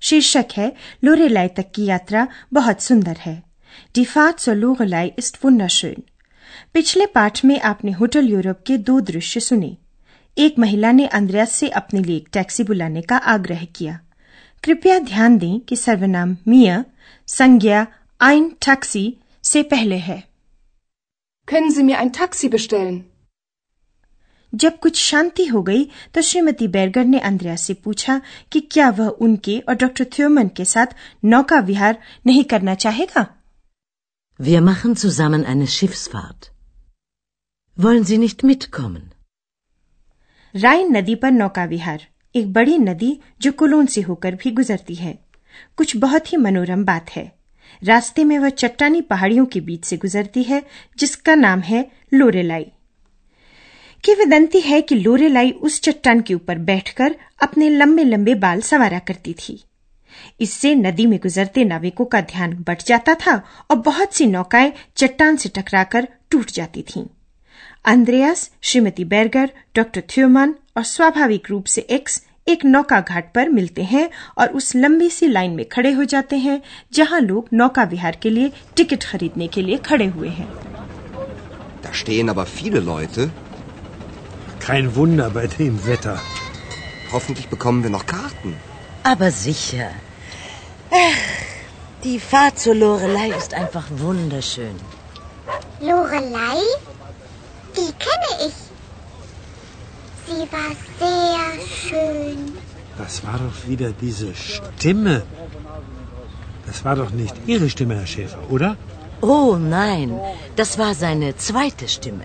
शीर्षक है, लोरेलाई तक की यात्रा बहुत सुंदर है Die Fahrt zur Lorelei. पिछले पाठ में आपने होटल यूरोप के दो दृश्य सुने एक महिला ने अंद्रयास से अपने लिए एक टैक्सी बुलाने का आग्रह किया कृपया ध्यान दें कि सर्वनाम मिया, संज्ञा, आइन, टैक्सी से पहले है Können Sie mir ein Taxi bestellen? जब कुछ शांति हो गई तो श्रीमती बैरगर ने अंद्रया से पूछा कि क्या वह उनके और डॉक्टर थ्योमन के साथ नौका विहार नहीं करना चाहेगा Wir machen zusammen eine Schiffsfahrt. Wollen Sie nicht mitkommen? Rhine नदी पर नौका विहार एक बड़ी नदी जो कुलोन से होकर भी गुजरती है कुछ बहुत ही मनोरम बात है रास्ते में वह चट्टानी पहाड़ियों के बीच से गुजरती है जिसका नाम है लोरेलाई किवदंती है कि लोरेलाई उस चट्टान के ऊपर बैठकर अपने लंबे लंबे बाल सवारा करती थी इससे नदी में गुजरते नाविकों का ध्यान बट जाता था और बहुत सी नौकाएँ चट्टान से टकराकर टूट जाती थीं। अंद्रयास, श्रीमती बैरगर, डॉक्टर थ्योमन और स्वाभाविक रूप से एक्स एक नौका घाट पर मिलते हैं और उस लंबी सी लाइन में खड़े हो जाते हैं, जहाँ लोग नौका विहार के लिए टिकट खरीदने के लिए खड़े हुए हैं Da stehen aber viele Leute. Kein Wunder bei dem Wetter. Hoffentlich bekommen wir noch Karten. Aber sicher. Ach, die Fahrt zur Lorelei ist einfach wunderschön. Lorelei? Die kenne ich. Sie war sehr schön. Das war doch wieder diese Stimme. Das war doch nicht Ihre Stimme, Herr Schäfer, oder? Oh nein, das war seine zweite Stimme.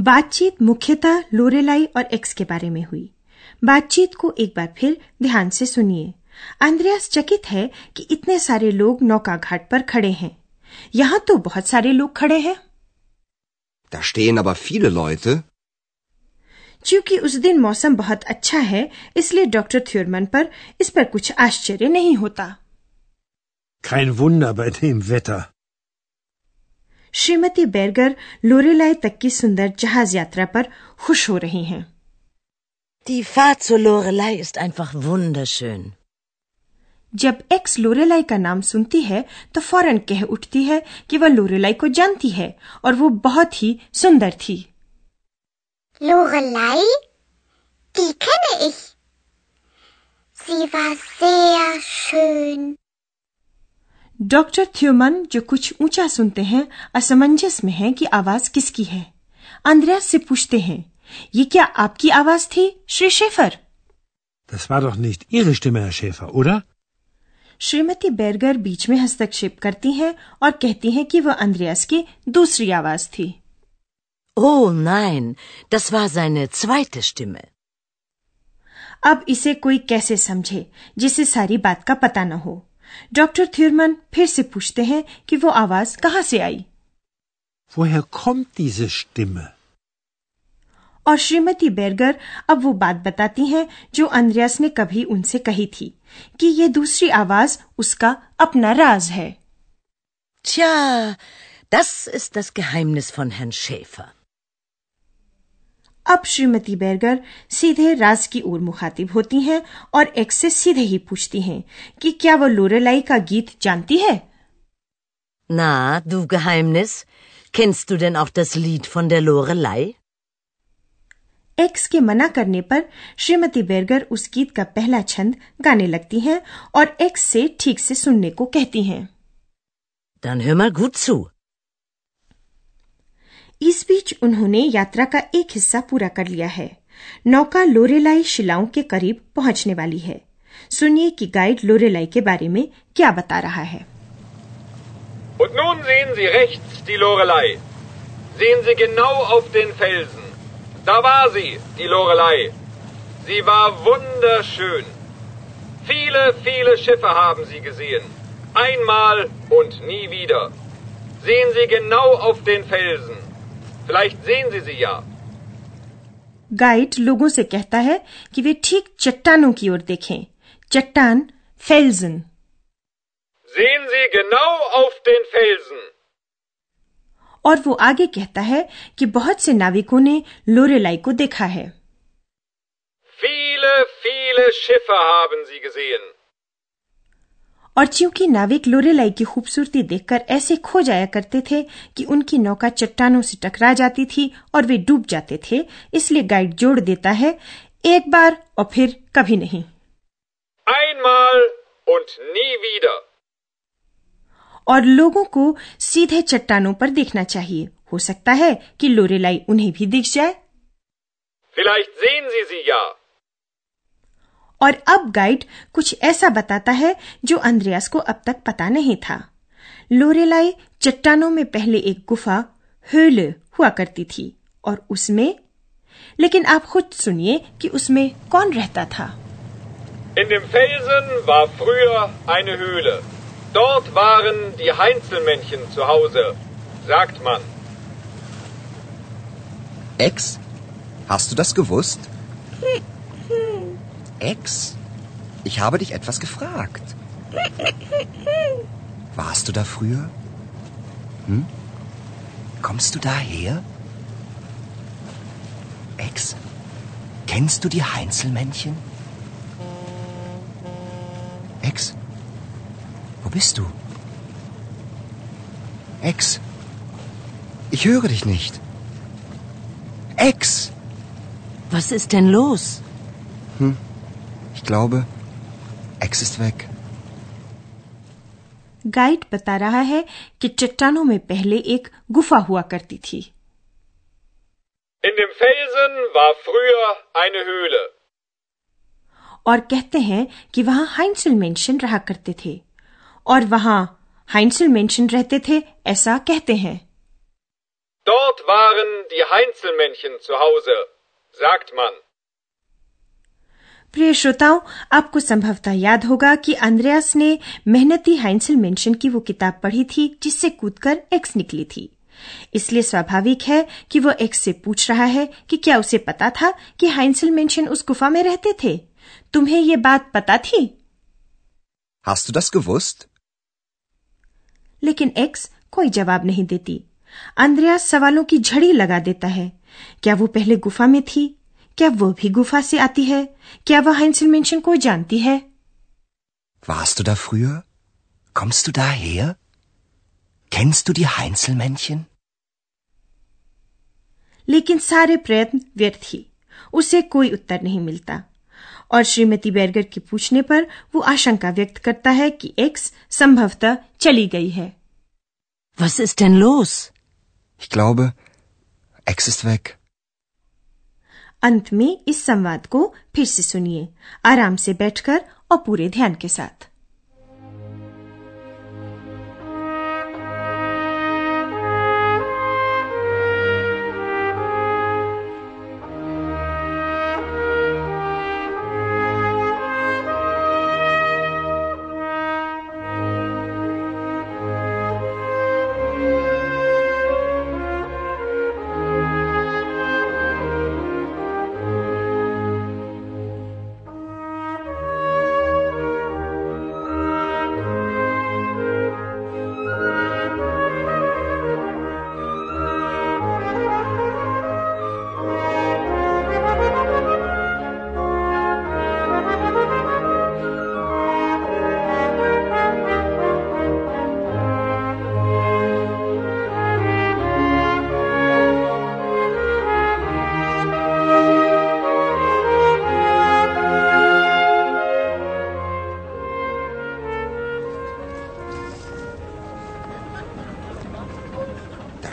बातचीत मुख्यतः लोरेलाई और x के बारे में हुई। बातचीत को एक बार फिर ध्यान से सुनिए। अंद्रयास चकित है कि इतने सारे लोग नौका घाट पर खड़े हैं। यहाँ तो बहुत सारे लोग खड़े हैं। Da stehen aber viele Leute. क्योंकि उस दिन मौसम बहुत अच्छा है इसलिए डॉक्टर थ्योरमन पर इस पर कुछ आश्चर्य नहीं होता। Kein Wunder bei dem Wetter. Shrimati बैरगर लोरेलाई तक की सुंदर जहाज़ यात्रा पर खुश हो रही हैं Die Fahrt zur Lorelei ist einfach wunderschön. जब एक्स लोरेलाई का नाम सुनती है तो फ़ौरन कह उठती है कि वह लोरेलाई को जानती है और वो बहुत ही सुंदर थी Lorelei? Die kenne ich. Sie war sehr schön. Doctor थ्योमन जो कुछ ऊँचा सुनते हैं असमंजस में है कि आवाज़ किसकी है अंद्रयास से पूछते हैं ये क्या आपकी आवाज़ थी Shri Schäfer Das war doch nicht Ihre Stimme, Herr Schäfer, oder? Shrimati Berger बीच में हस्तक्षेप करती हैं और कहती हैं कि वह अंद्रयास की दूसरी आवाज़ थी Oh nein, das war seine zweite Stimme. अब इसे कोई कैसे समझे जिसे सारी बात का पता न हो डॉक्टर थ्यूरमन फिर से पूछते हैं कि वो आवाज़ कहाँ से आई Woher kommt diese Stimme? और श्रीमती बैरगर अब वो बात बताती हैं जो अंद्रयास ने कभी उनसे कही थी कि ये दूसरी आवाज़ उसका अपना राज है Tja, das ist das Geheimnis von Herrn Schäfer. अब श्रीमती बैरगर सीधे राज की ओर मुखातिब होती हैं और एक्स से सीधे ही पूछती हैं कि क्या वो लोरेलाई का गीत जानती है Na, du Geheimnis, kennst du denn auch das Lied von der Lorelei? Ex के मना करने पर श्रीमती बेरगर उस गीत का पहला छंद गाने लगती हैं और एक्स से ठीक से सुनने को कहती हैं Dann hör mal gut zu. इस बीच उन्होंने यात्रा का एक हिस्सा पूरा कर लिया है नौका लोरेलाई शिलाओं के करीब पहुँचने वाली है सुनिए कि गाइड लोरेलाई के बारे में क्या बता रहा है Und nun sehen Sie rechts die Lorelei. Sehen Sie genau auf den Felsen. Da war sie, die Lorelei. Sie war wunderschön. Viele, viele Schiffe haben sie gesehen. Einmal und nie wieder. Sehen Sie genau auf den Felsen. Guide लोगों से कहता है कि वे ठीक चट्टानों की ओर देखें। चट्टान फेल्जन और वो आगे कहता है कि बहुत से नाविकों ने लोरेलाई को देखा है। Viele, viele Schiffe haben sie gesehen. और चूँकि नाविक लोरेलाई की खूबसूरती देखकर ऐसे खो जाया करते थे कि उनकी नौका चट्टानों से टकरा जाती थी और वे डूब जाते थे इसलिए गाइड जोड़ देता है एक बार और फिर कभी नहीं Einmal und nie wieder. और लोगों को सीधे चट्टानों पर देखना चाहिए हो सकता है कि लोरेलाई उन्हें भी दिख जाए Vielleicht sehen Sie sie ja. और अब गाइड कुछ ऐसा बताता है जो अंद्रयास को अब तक पता नहीं था लोरेलाई चट्टानों में पहले एक गुफा höhle हुआ करती थी और उसमें लेकिन आप खुद सुनिए कि उसमें कौन रहता था In dem Felsen war früher eine Höhle. Dort waren die Heinzelmännchen zu Hause, sagt man. Ex? Hast du das gewusst? Ex? Ich habe dich etwas gefragt. Warst du da früher? Hm? Kommst du daher? Ex, kennst du die Heinzelmännchen? Ex, wo bist du? Ex, ich höre dich nicht. Ex! Was ist denn los? Ich glaube, Ex ist weg. Guide बता रहा है कि चट्टानों में पहले एक गुफा हुआ करती थी In dem Felsen war früher eine Höhle. और कहते हैं कि वहाँ हाइंसल मेंशन रहा करते थे और वहाँ हाइंसल मेंशन रहते थे ऐसा कहते हैं Dort waren die Heinzelmännchen zu Hause, sagt man. प्रिय श्रोताओं आपको संभवतः याद होगा कि अंद्रयास ने मेहनती हाइंसल मेंशन की वो किताब पढ़ी थी जिससे कूदकर एक्स निकली थी। इसलिए स्वाभाविक है कि वो एक्स से पूछ रहा है कि क्या उसे पता था कि हाइंसल मेंशन उस गुफा में रहते थे? तुम्हें ये बात पता थी? Hast du das gewusst? लेकिन एक्स कोई जवाब नहीं देती। अंद्रयास सवालों की झड़ी लगा देता है। क्या वो पहले गुफा में थी? क्या वो भी गुफा से आती है क्या वह हाइंसल मेंशन को जानती है Warst du da früher? Kommst du daher? Kennst du die Heinzelmännchen? लेकिन सारे प्रयत्न व्यर्थ ही उसे कोई उत्तर नहीं मिलता और श्रीमती बैरगर के पूछने पर वो आशंका व्यक्त करता है कि एक्स संभवतः चली गई है Was ist denn los? Ich glaube, Ex ist weg. अंत में इस संवाद को फिर से सुनिए, आराम से बैठकर और पूरे ध्यान के साथ।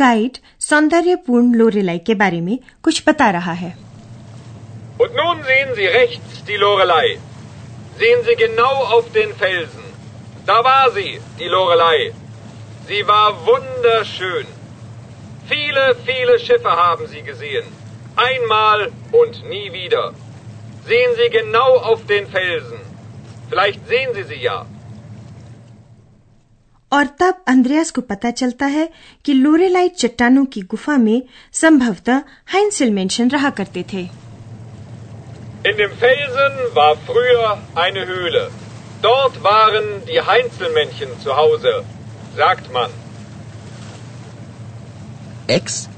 Guide सौंदर्यपूर्ण लोरेलाई के बारे में कुछ बता रहा है Und nun sehen Sie rechts die Lorelei. Sehen Sie genau auf den Felsen. Da war sie, die Lorelei. Sie war wunderschön. Viele, viele Schiffe haben sie gesehen. Einmal und nie wieder. Sehen Sie genau auf den Felsen. Vielleicht sehen Sie sie ja. और तब अंद्रयास को पता चलता है कि लोरेलाई चट्टानों की गुफा में संभवतः हाइंसिल मेंशन रहा करते थे In dem Felsen war früher eine Höhle. Dort waren die Heinzelmännchen zu Hause, sagt man. Ex?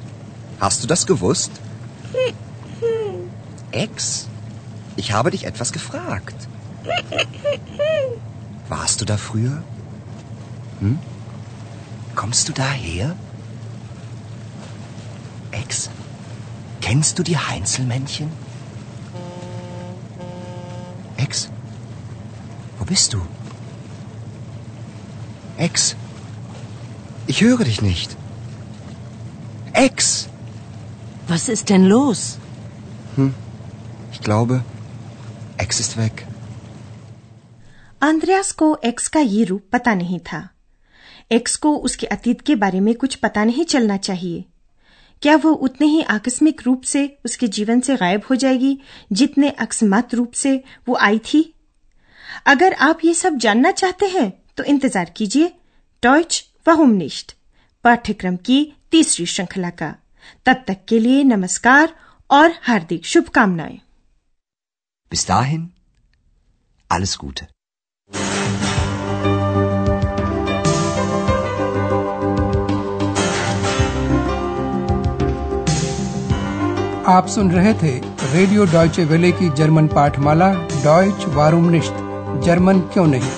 Hast du das gewusst? Ex? Ich habe dich etwas gefragt. Warst du da früher? Hm? Kommst du daher? Ex? Kennst du die Heinzelmännchen? Ex? Wo bist du? Ex? Ich höre dich nicht. Ex! Was ist denn los? Ich glaube, Ex ist weg. Andreas को x का ये रूप पता नहीं था x को उसके अतीत के बारे में कुछ पता नहीं चलना चाहिए। क्या वो उतने ही आकस्मिक रूप से उसके जीवन से गायब हो जाएगी जितने अकस्मात रूप से वो आई थी? अगर आप ये सब जानना चाहते हैं तो इंतज़ार कीजिए। टॉयच वहुमनिष्ठ पाठ्यक्रम की तीसरी श्रृंखला का। तब तक के लिए नमस्कार और हार्दिक शुभकामनाएँ। Bis dahin, alles Gute. आप सुन रहे थे रेडियो डॉयचे वेले की जर्मन पाठमाला डॉयच वारूमनिश्त जर्मन क्यों नहीं?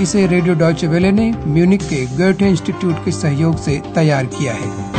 इसे रेडियो डॉयचे वेले ने म्यूनिक के गोएटे इंस्टीट्यूट के सहयोग से तैयार किया है।